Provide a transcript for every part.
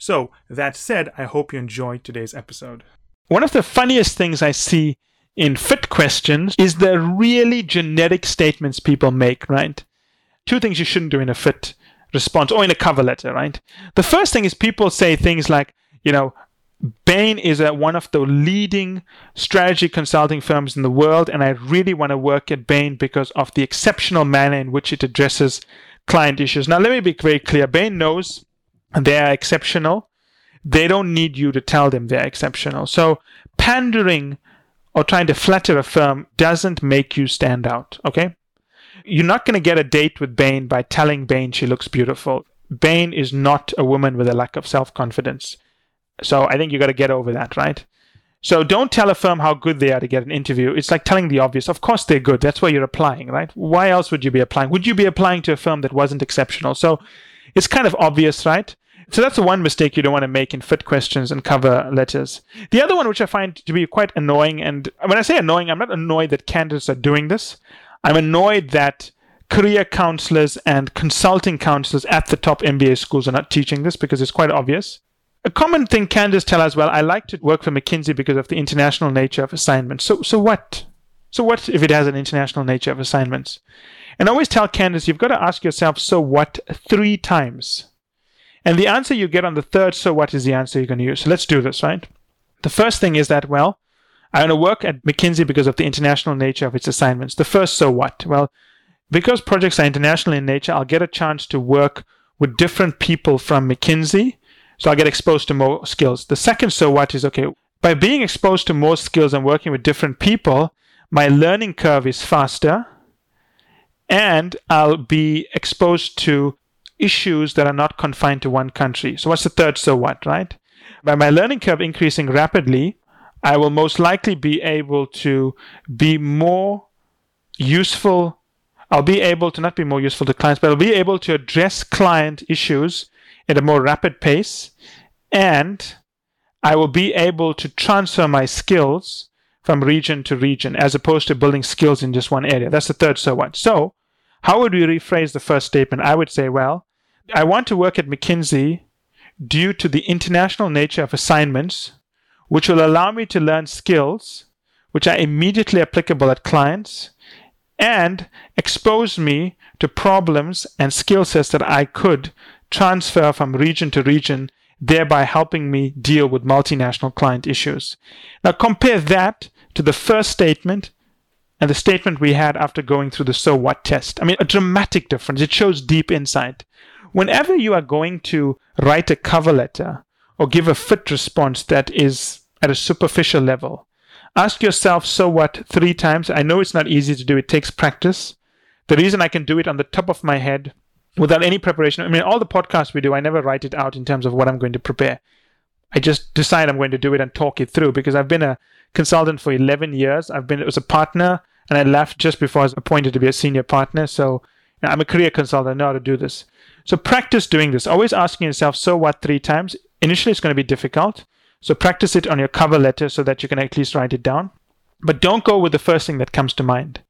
So, that said, I hope you enjoyed today's episode. One of the funniest things I see in fit questions is the really generic statements people make, right? Two things you shouldn't do in a fit response or in a cover letter, right? The first thing is people say things like, you know, Bain is a, one of the leading strategy consulting firms in the world, and I really want to work at Bain because of the exceptional manner in which it addresses client issues. Now, let me be very clear Bain knows they are exceptional. They don't need you to tell them they're exceptional. So pandering or trying to flatter a firm doesn't make you stand out. Okay. You're not going to get a date with Bain by telling Bain she looks beautiful. Bain is not a woman with a lack of self confidence. So I think you got to get over that, right? So don't tell a firm how good they are to get an interview. It's like telling the obvious. Of course they're good. That's why you're applying, right? Why else would you be applying? Would you be applying to a firm that wasn't exceptional? So it's kind of obvious, right? So that's the one mistake you don't want to make in fit questions and cover letters. The other one, which I find to be quite annoying, and when I say annoying, I'm not annoyed that candidates are doing this. I'm annoyed that career counselors and consulting counselors at the top MBA schools are not teaching this because it's quite obvious. A common thing candidates tell us, well, I like to work for McKinsey because of the international nature of assignments. So, so what? So what if it has an international nature of assignments? And I always tell candidates, you've got to ask yourself, so what, three times. And the answer you get on the third so what is the answer you're going to use. So let's do this, right? The first thing is that, well, I want to work at McKinsey because of the international nature of its assignments. The first so what? Well, because projects are international in nature, I'll get a chance to work with different people from McKinsey. So I'll get exposed to more skills. The second so what is okay, by being exposed to more skills and working with different people, my learning curve is faster and I'll be exposed to issues that are not confined to one country. So, what's the third so what, right? By my learning curve increasing rapidly, I will most likely be able to be more useful. I'll be able to not be more useful to clients, but I'll be able to address client issues at a more rapid pace. And I will be able to transfer my skills from region to region as opposed to building skills in just one area. That's the third so what. So, how would we rephrase the first statement? I would say, well, I want to work at McKinsey due to the international nature of assignments, which will allow me to learn skills which are immediately applicable at clients and expose me to problems and skill sets that I could transfer from region to region, thereby helping me deal with multinational client issues. Now, compare that to the first statement and the statement we had after going through the so what test. I mean, a dramatic difference. It shows deep insight whenever you are going to write a cover letter or give a fit response that is at a superficial level, ask yourself, so what, three times. I know it's not easy to do, it takes practice. The reason I can do it on the top of my head without any preparation, I mean, all the podcasts we do, I never write it out in terms of what I'm going to prepare. I just decide I'm going to do it and talk it through because I've been a consultant for 11 years. I've been it was a partner and I left just before I was appointed to be a senior partner. So you know, I'm a career consultant. I know how to do this. So practice doing this. Always asking yourself, so what, three times. Initially, it's going to be difficult. So practice it on your cover letter so that you can at least write it down. But don't go with the first thing that comes to mind.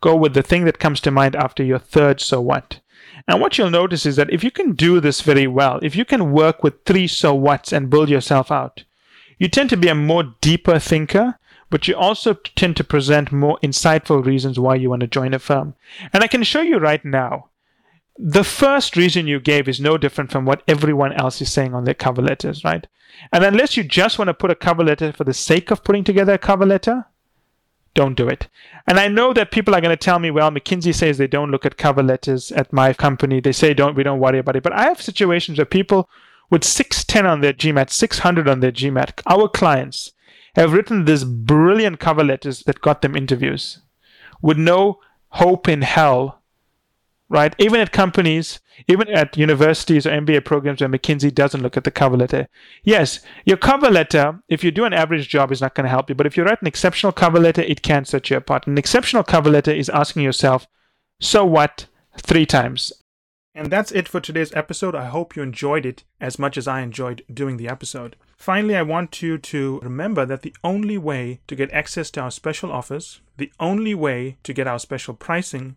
Go with the thing that comes to mind after your third so what. And what you'll notice is that if you can do this very well, if you can work with three so whats and build yourself out, you tend to be a more deeper thinker, but you also tend to present more insightful reasons why you want to join a firm. And I can show you right now the first reason you gave is no different from what everyone else is saying on their cover letters, right? And unless you just want to put a cover letter for the sake of putting together a cover letter, don't do it. And I know that people are going to tell me, well, McKinsey says they don't look at cover letters at my company. They say don't we don't worry about it. But I have situations where people with 610 on their GMAT, 600 on their GMAT, our clients have written these brilliant cover letters that got them interviews with no hope in hell right? Even at companies, even at universities or MBA programs where McKinsey doesn't look at the cover letter. Yes, your cover letter, if you do an average job, is not going to help you. But if you write an exceptional cover letter, it can set you apart. An exceptional cover letter is asking yourself, so what? Three times. And that's it for today's episode. I hope you enjoyed it as much as I enjoyed doing the episode. Finally, I want you to remember that the only way to get access to our special offers, the only way to get our special pricing,